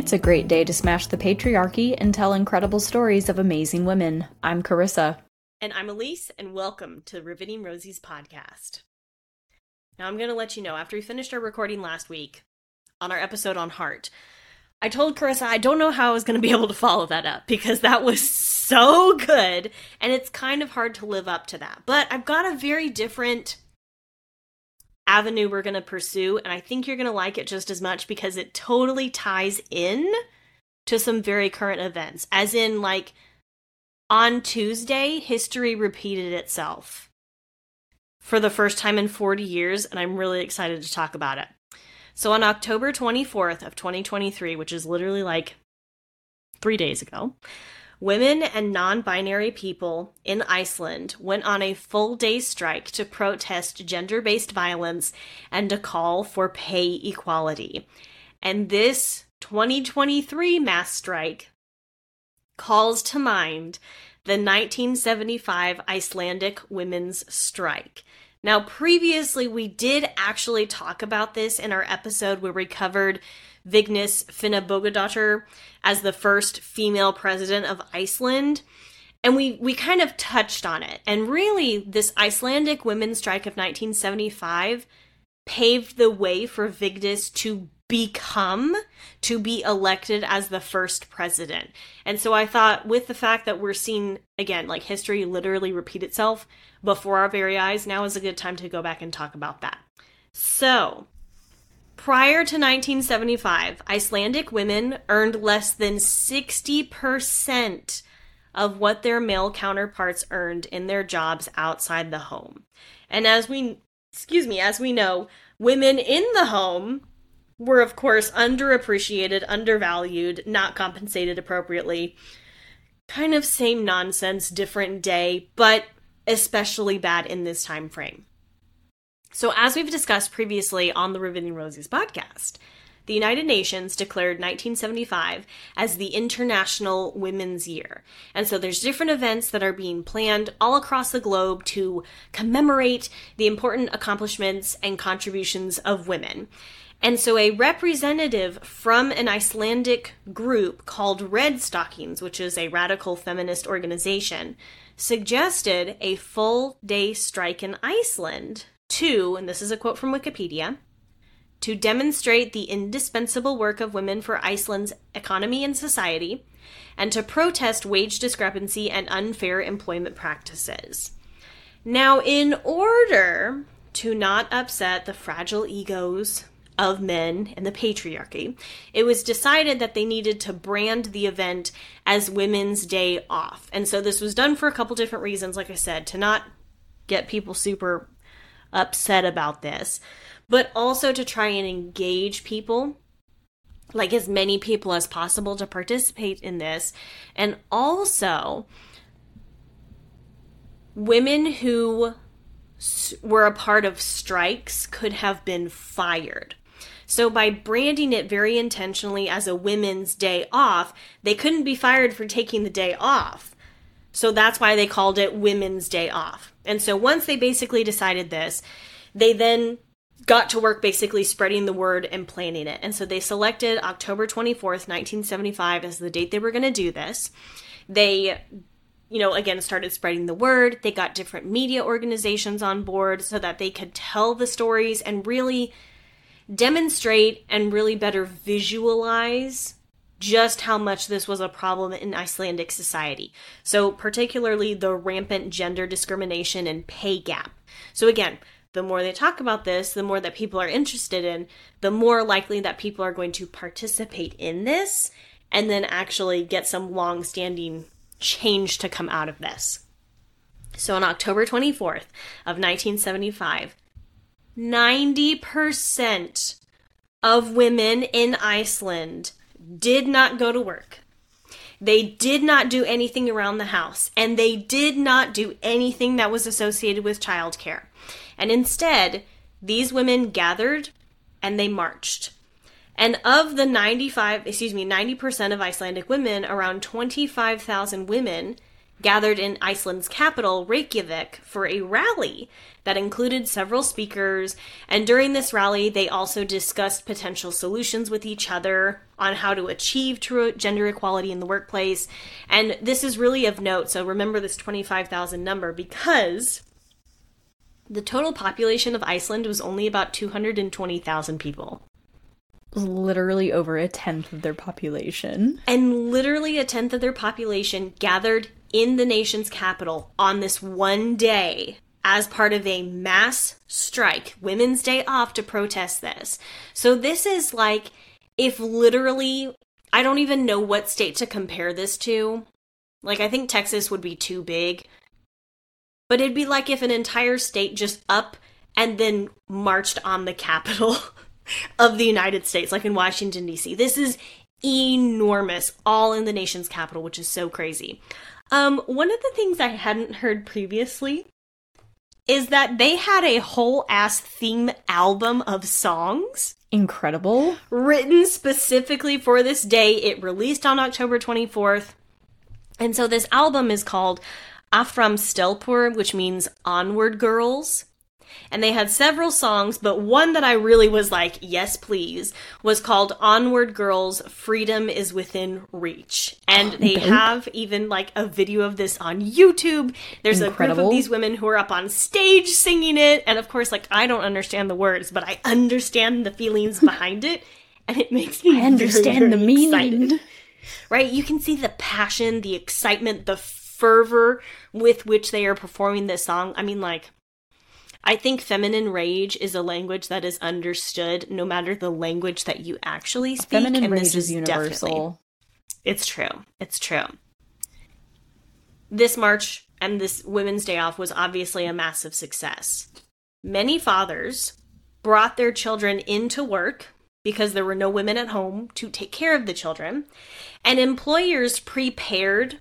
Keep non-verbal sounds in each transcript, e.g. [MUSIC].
It's a great day to smash the patriarchy and tell incredible stories of amazing women. I'm Carissa. And I'm Elise, and welcome to Riveting Rosies podcast. Now, I'm going to let you know after we finished our recording last week on our episode on heart, I told Carissa I don't know how I was going to be able to follow that up because that was so good, and it's kind of hard to live up to that. But I've got a very different avenue we're going to pursue, and I think you're going to like it just as much because it totally ties in to some very current events. As in, like, on Tuesday, history repeated itself for the first time in 40 years, and I'm really excited to talk about it. So, on October 24th of 2023, which is literally like three days ago, Women and non binary people in Iceland went on a full day strike to protest gender based violence and to call for pay equality. And this 2023 mass strike calls to mind the 1975 Icelandic women's strike. Now, previously, we did actually talk about this in our episode where we covered Vigdis Finnbogadóttir as the first female president of Iceland. And we, we kind of touched on it. And really, this Icelandic women's strike of 1975 paved the way for Vigdis to become, to be elected as the first president. And so I thought, with the fact that we're seeing, again, like history literally repeat itself before our very eyes, now is a good time to go back and talk about that. So, Prior to 1975, Icelandic women earned less than 60% of what their male counterparts earned in their jobs outside the home. And as we excuse me, as we know, women in the home were of course underappreciated, undervalued, not compensated appropriately. Kind of same nonsense, different day, but especially bad in this time frame. So, as we've discussed previously on the Riveting Rosies podcast, the United Nations declared 1975 as the International Women's Year. And so there's different events that are being planned all across the globe to commemorate the important accomplishments and contributions of women. And so a representative from an Icelandic group called Red Stockings, which is a radical feminist organization, suggested a full day strike in Iceland to, and this is a quote from Wikipedia, to demonstrate the indispensable work of women for Iceland's economy and society, and to protest wage discrepancy and unfair employment practices. Now, in order to not upset the fragile egos of men and the patriarchy, it was decided that they needed to brand the event as Women's Day Off. And so this was done for a couple different reasons, like I said, to not get people super upset about this, but also to try and engage people like as many people as possible to participate in this and also women who were a part of strikes could have been fired so by branding it very intentionally as a women's day off they couldn't be fired for taking the day off so that's why they called it Women's Day Off. And so once they basically decided this, they then got to work basically spreading the word and planning it. And so they selected October 24th, 1975 as the date they were going to do this. They you know, again, started spreading the word. They got different media organizations on board so that they could tell the stories and really demonstrate and really better visualize just how much this was a problem in Icelandic society. So, particularly the rampant gender discrimination and pay gap. So, again, the more they talk about this, the more that people are interested in, the more likely that people are going to participate in this and then actually get some long standing change to come out of this. So, on October 24th of 1975, 90% of women in Iceland did not go to work. They did not do anything around the house, and they did not do anything that was associated with childcare. And instead, these women gathered and they marched. And of the 95, excuse me, 90% of Icelandic women, around 25,000 women gathered in Iceland's capital, Reykjavik, for a rally that included several speakers. And during this rally, they also discussed potential solutions with each other on how to achieve true gender equality in the workplace. And this is really of note. So remember this 25,000 number because the total population of Iceland was only about 220,000 people. Literally over a tenth of their population. And literally a tenth of their population gathered in the nation's capital on this one day as part of a mass strike, Women's Day off to protest this. So this is like if literally, I don't even know what state to compare this to. Like, I think Texas would be too big. But it'd be like if an entire state just up and then marched on the capital [LAUGHS] of the United States, like in Washington, D.C. This is enormous, all in the nation's capital, which is so crazy. Um, one of the things I hadn't heard previously is that they had a whole ass theme album of songs Incredible. written specifically for this day. It released on October 24th. And so this album is called Afram Stelpur, which means Onward Girls. And they had several songs, but one that I really was like, yes, please, was called Onward Girls Freedom is Within Reach. And they have even like a video of this on YouTube. There's a group of these women who are up on stage singing it. And of course, like, I don't understand the words, but I understand the feelings [LAUGHS] behind it. And it makes me I understand very, the meaning. excited right? You can see the passion, the excitement, the fervor with which they are performing this song. I mean, like, I think feminine rage is a language that is understood no matter the language that you actually speak. Feminine and rage this is definitely- universal. it's true. It's true. This march and this Women's Day off was obviously a massive success. Many fathers brought their children into work because there were no women at home to take care of the children, and employers prepared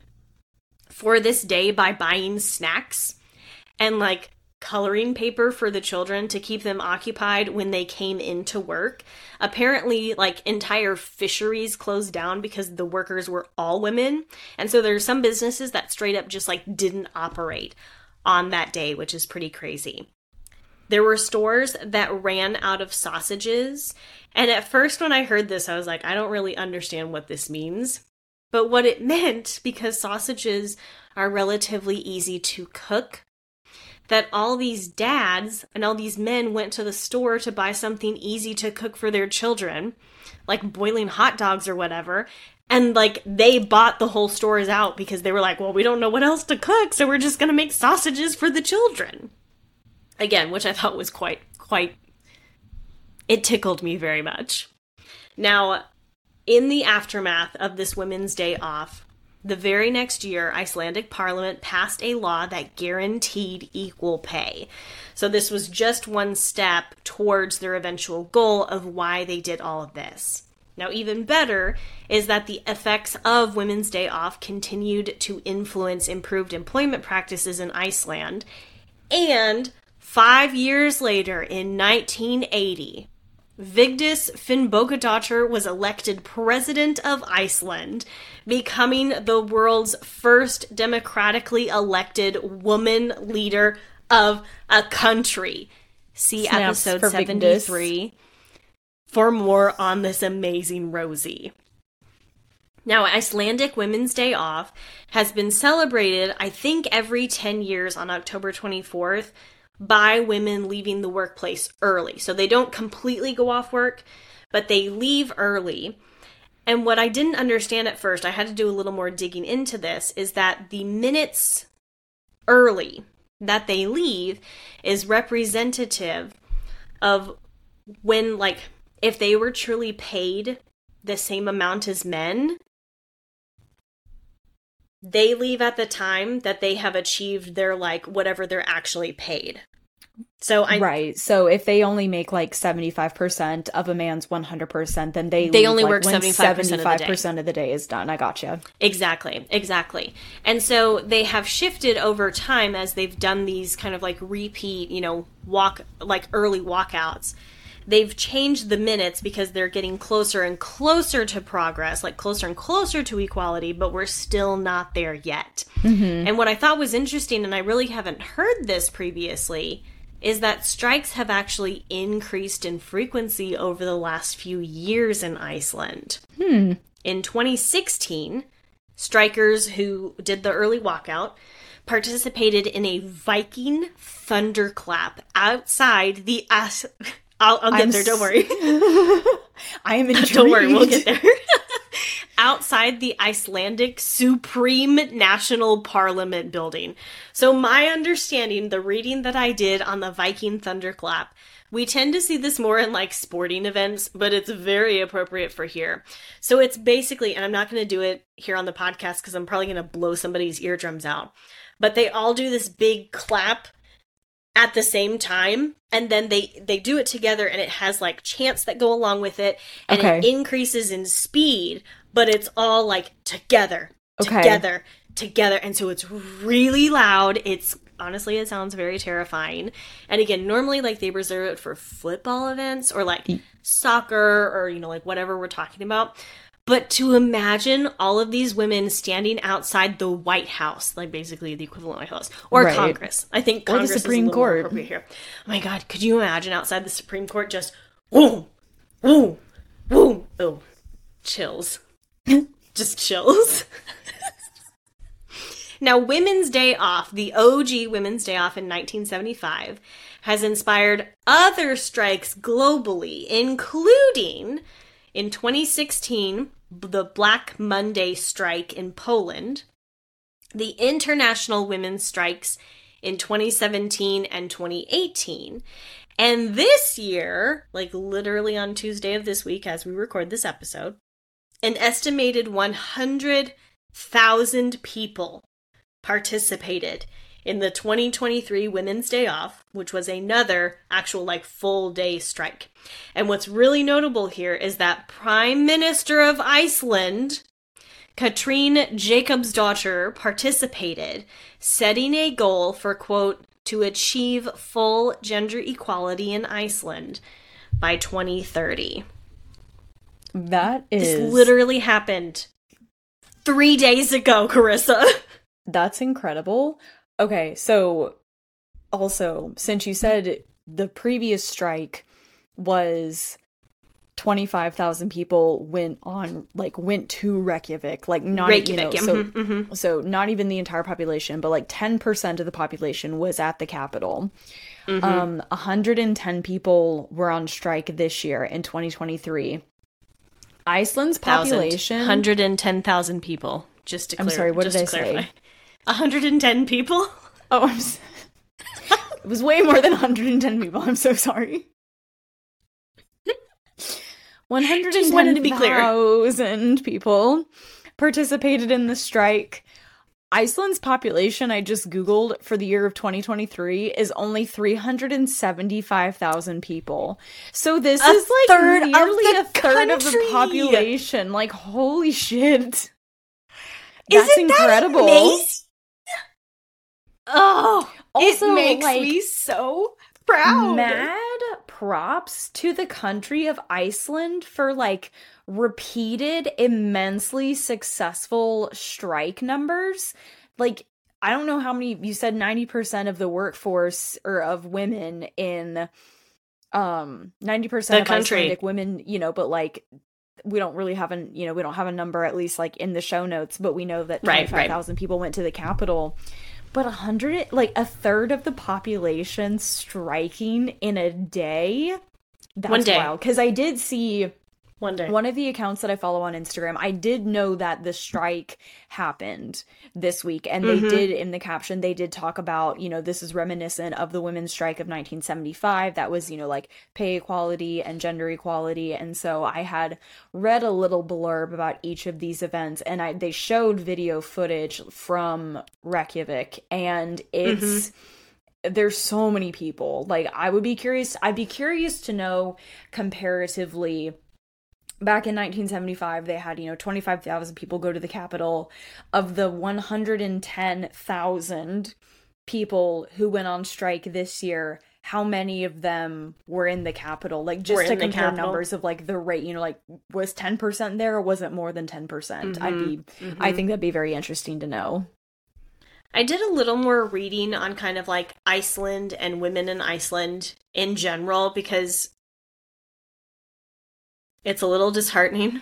for this day by buying snacks and like coloring paper for the children to keep them occupied when they came into work. Apparently, like entire fisheries closed down because the workers were all women. And so there's some businesses that straight up just like didn't operate on that day, which is pretty crazy. There were stores that ran out of sausages. And at first, when I heard this, I was like, I don't really understand what this means. But what it [LAUGHS] meant, because sausages are relatively easy to cook, that all these dads and all these men went to the store to buy something easy to cook for their children, like boiling hot dogs or whatever. And like they bought the whole stores out because they were like, well, we don't know what else to cook, so we're just gonna make sausages for the children. Again, which I thought was quite, quite, it tickled me very much. Now, in the aftermath of this Women's Day off, the very next year, Icelandic parliament passed a law that guaranteed equal pay. So, this was just one step towards their eventual goal of why they did all of this. Now, even better is that the effects of Women's Day off continued to influence improved employment practices in Iceland. And five years later, in 1980, Vigdis Finnbogadottir was elected president of Iceland, becoming the world's first democratically elected woman leader of a country. See Snaps episode for Vigdis. 73 for more on this amazing Rosie. Now, Icelandic Women's Day off has been celebrated, I think, every 10 years on October 24th by women leaving the workplace early. So they don't completely go off work, but they leave early. And what I didn't understand at first, I had to do a little more digging into this, is that the minutes early that they leave is representative of when, like, if they were truly paid the same amount as men, they leave at the time that they have achieved their, like, whatever they're actually paid. So I right. So if they only make like 75% of a man's 100%, then they They leave, only like, work 75% of the day. 75% of the day is done. I gotcha. Exactly, exactly. And so they have shifted over time as they've done these kind of like repeat, you know, walk like early walkouts. They've changed the minutes because they're getting closer and closer to progress, like closer and closer to equality, but we're still not there yet. Mm-hmm. And what I thought was interesting, and I really haven't heard this previously, is that strikes have actually increased in frequency over the last few years in Iceland. Hmm. In 2016, strikers who did the early walkout participated in a Viking thunderclap outside the. As- I'll, I'll get I'm there, don't worry. [LAUGHS] I am intrigued. [LAUGHS] Don't worry, we'll get there. [LAUGHS] Outside the Icelandic Supreme National Parliament building. So, my understanding, the reading that I did on the Viking Thunderclap, we tend to see this more in like sporting events, but it's very appropriate for here. So, it's basically, and I'm not going to do it here on the podcast because I'm probably going to blow somebody's eardrums out, but they all do this big clap at the same time and then they they do it together and it has like chants that go along with it and Okay. it increases in speed but it's all like together Okay. together together and so it's really loud it's honestly it sounds very terrifying and again normally like they reserve it for football events or like soccer or you know like whatever we're talking about but to imagine all of these women standing outside the White House, like basically the equivalent of White House, or Right. Congress. I think Or the Supreme Court. here. Oh my God, could you imagine outside the Supreme Court just whoa, whoa, whoa, oh, chills, [LAUGHS] just chills. [LAUGHS] Now, Women's Day Off, the OG Women's Day Off in 1975, has inspired other strikes globally, including in 2016, the Black Monday strike in Poland, the International Women's Strikes in 2017 and 2018. And this year, like literally on Tuesday of this week, as we record this episode, an estimated 100,000 people participated in the 2023 Women's Day Off, which was another actual like full day strike. And what's really notable here is that Prime Minister of Iceland, Katrín Jakobsdóttir, participated, setting a goal for quote to achieve full gender equality in Iceland by 2030. That is This literally happened 3 days ago, Carissa. [LAUGHS] That's incredible. Okay, so also, since you said the previous strike was 25,000 people went on like went to Reykjavik, like not you know, yeah, so mhm, mhm. so not even the entire population, but like 10% of the population was at the capital. Mm-hmm. Um 110 people were on strike this year in 2023. Iceland's population 110,000 people. Just to I'm sorry, what did I say? Clarify. 110 people? [LAUGHS] Oh, I'm s- [LAUGHS] it was way more than 110 people. I'm so sorry. [LAUGHS] Just wanted to be clear. 110,000 people participated in the strike. Iceland's population, I just Googled for the year of 2023, is only 375,000 people. So this A is like third of nearly a third of the population. Like, holy shit. That's Isn't that incredible. amazing? Oh, Also, it makes like, me so proud. Mad props to the country of Iceland for like repeated immensely successful strike numbers. Like I don't know how many you said 90% of the workforce or of women in um 90% The of country. Icelandic women, you know, but like we don't really have an you know, we don't have a number at least like in the show notes, but we know that Right, right. 25,000 people went to the capital. But a hundred, like a third of the population striking in a day. That's One day. wild. Because I did see One day. one of the accounts that I follow on Instagram. I did know that the strike happened this week, and they Mhm. did in the caption they did talk about you know this is reminiscent of the women's strike of 1975. That was you know like pay equality and gender equality, and so I had read a little blurb about each of these events, and I they showed video footage from Reykjavik, and it's there's so many people. Like I would be curious I'd be curious to know comparatively back in 1975 they had, you know, 25,000 people go to the Capital of the 110,000 people who went on strike this year. How many of them were in the Capital? Like just to compare numbers of like the rate, you know, like was 10% there or was it more than 10%? percent I'd Mhm, be I think that'd be very interesting to know. I did a little more reading on kind of like Iceland and women in Iceland in general because it's a little disheartening.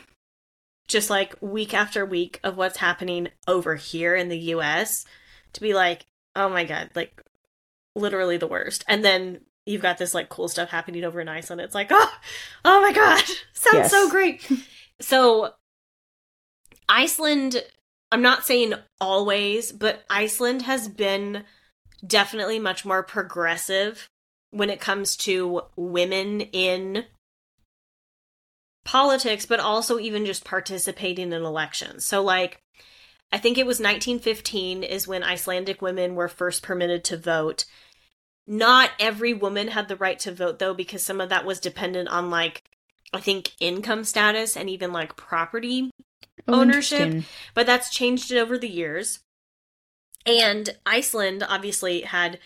Just like week after week of what's happening over here in the US to be like, oh my god, like literally the worst. And then you've got this like cool stuff happening over in Iceland. It's like, oh, oh my god, [LAUGHS] sounds Yes. so great. [LAUGHS] so Iceland, I'm not saying always, but Iceland has been definitely much more progressive when it comes to women in politics, but also even just participating in elections. So, like, I think it was 1915 is when Icelandic women were first permitted to vote. Not every woman had the right to vote, though, because some of that was dependent on, like, I think income status and even like property Oh, ownership. but that's changed it over the years. And Iceland obviously had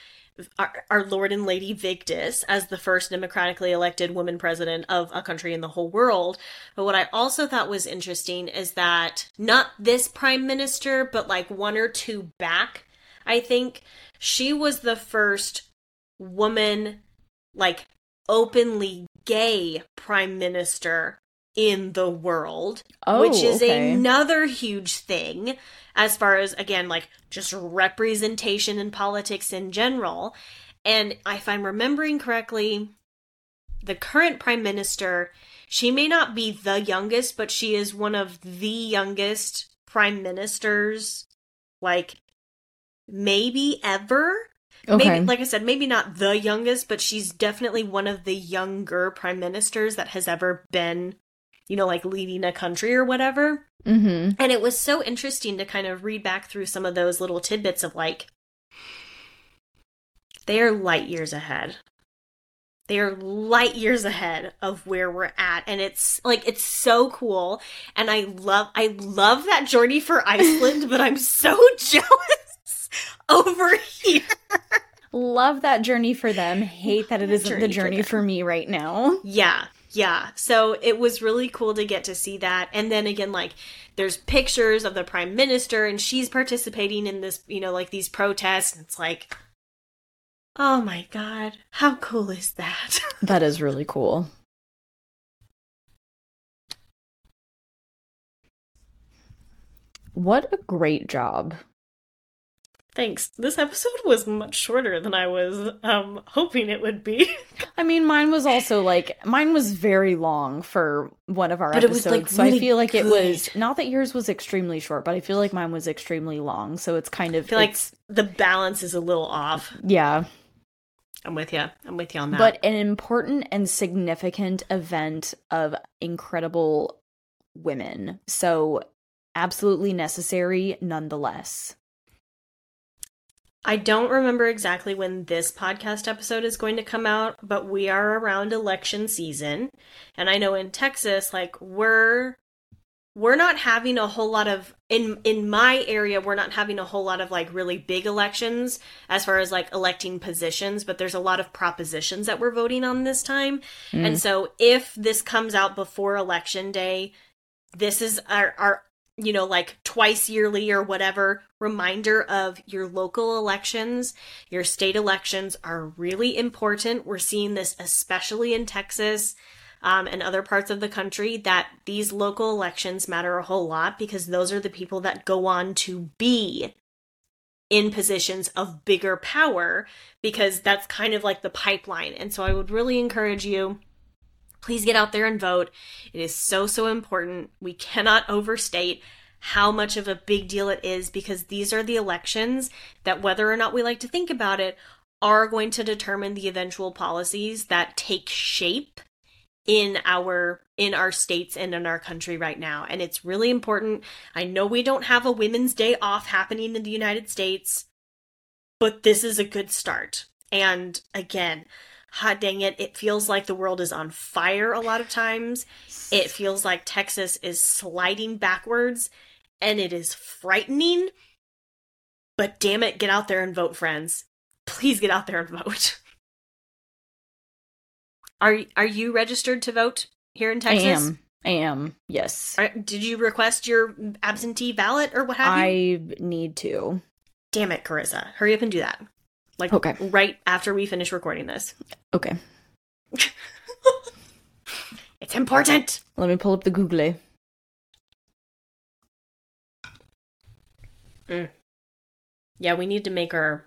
our, our Lord and Lady Vigdis as the first democratically elected woman president of a country in the whole world. But what I also thought was interesting is that not this prime minister, but like one or two back, I think she was the first woman, like openly gay prime minister in the world Oh, which is okay. another huge thing as far as again like just representation in politics in general and if i'm remembering correctly the current prime minister she may not be the youngest but she is one of the youngest prime ministers like maybe ever Okay. maybe like i said maybe not the youngest but she's definitely one of the younger prime ministers that has ever been you know like leading a country or whatever. Mm-hmm. and it was so interesting to kind of read back through some of those little tidbits of like they are light years ahead. They are light years ahead of where we're at. And it's like it's so cool. And i love i love that journey for iceland but i'm so [LAUGHS] jealous over here. Love that journey for them. Hate that it isn't the journey for for me right now. Yeah, yeah. So it was really cool to get to see that. And then again, like, there's pictures of the prime minister, and she's participating in this, you know, like these protests. And it's like, oh my god, how cool is that? [LAUGHS] That is really cool. What a great job. Thanks. This episode was much shorter than I was um hoping it would be. [LAUGHS] I mean, mine was also like mine was very long for one of our But it was, episodes, like, so I feel like it was not that yours was extremely short, but I feel like mine was extremely long. So it's kind of I feel like the balance is a little off. yeah, I'm with you. I'm with you on that. but an important and significant event of incredible women. So absolutely necessary nonetheless. I don't remember exactly when this podcast episode is going to come out, but we are around election season. And I know in Texas, like we're we're not having a whole lot of in in my area, we're not having a whole lot of like really big elections as far as like electing positions, but there's a lot of propositions that we're voting on this time. And hmm. so if this comes out before election day, this is our our you know like twice yearly or whatever reminder of your local elections. Your state elections are really important. We're seeing this especially in texas um, and other parts of the country that these local elections matter a whole lot because those are the people that go on to be in positions of bigger power because that's kind of like the pipeline. And so i would really encourage you please get out there and vote. It is so, so important. We cannot overstate how much of a big deal it is because these are the elections that, whether or not we like to think about it, are going to determine the eventual policies that take shape in our in our states and in our country right now. And it's really important. I know we don't have a women's day off happening in the united states but this is a good start. And again hot dang it, it feels like the world is on fire a lot of times. It feels like Texas is sliding backwards and it is frightening. But damn it, get out there and vote, friends. Please get out there and vote. [LAUGHS] Are are you registered to vote here in Texas? I am. I am. Yes. Are, did you request your absentee ballot or what have you? I need to. Damn it, Carissa. Hurry up and do that. Like Okay. right after we finish recording this. Okay. [LAUGHS] It's important. Let me pull up the Google. Mm. Yeah, we need to make our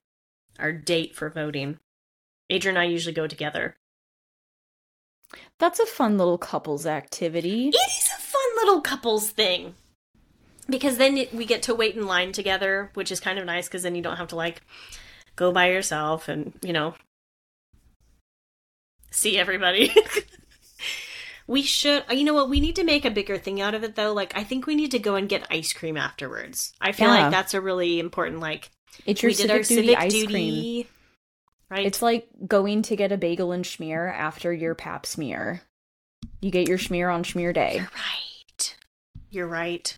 our date for voting. Adrian and I usually go together. That's a fun little couples activity. It is a fun little couples thing. Because then we get to wait in line together, which is kind of nice because then you don't have to like go by yourself and, you know, see everybody. [LAUGHS] we should, uh, you know what, we need to make a bigger thing out of it though. Like, I think we need to go and get ice cream afterwards. I feel Yeah. like that's a really important, like, It's your we did civic our duty civic ice duty. cream. Right? It's like going to get a bagel and schmear after your pap smear. You get your schmear on schmear day. You're right. You're right.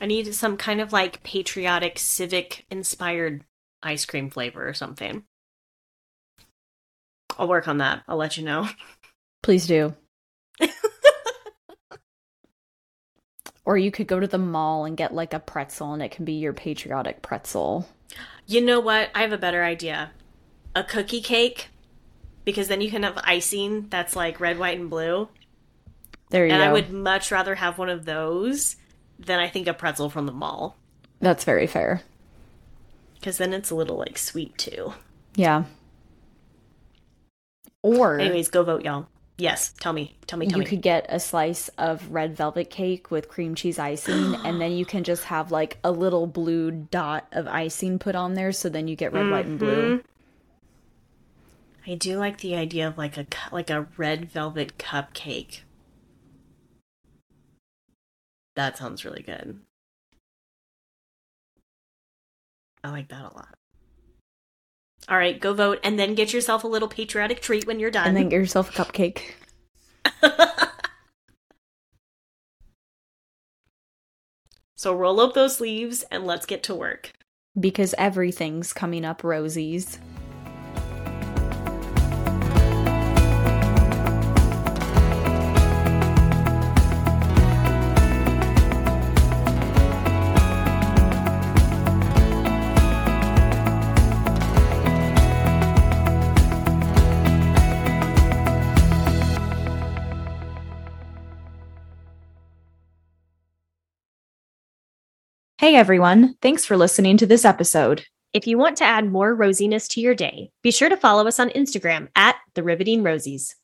I need some kind of like patriotic, civic inspired ice cream flavor or something. I'll work on that. I'll let you know. Please do. [LAUGHS] Or you could go to the mall and get like a pretzel and it can be your patriotic pretzel. You know what? I have a better idea. A cookie cake, because then you can have icing that's like red, white, and blue. There you And go. And I would much rather have one of those than I think a pretzel from the mall. That's very fair. Because then it's a little like sweet too. Yeah. Or Anyways, go vote, y'all. Yes, tell me. Tell me, tell you me. You could get a slice of red velvet cake with cream cheese icing, and then you can just have like a little blue dot of icing put on there, so then you get red, white, and blue. Mm-hmm. I do like the idea of like a like a red velvet cupcake. That sounds really good. I like that a lot. All right, go vote and then get yourself a little patriotic treat when you're done. And then get yourself a cupcake. [LAUGHS] so roll up those sleeves and let's get to work. Because everything's coming up rosies. Hey everyone, thanks for listening to this episode. If you want to add more rosiness to your day, be sure to follow us on Instagram at the Riveting Rosies.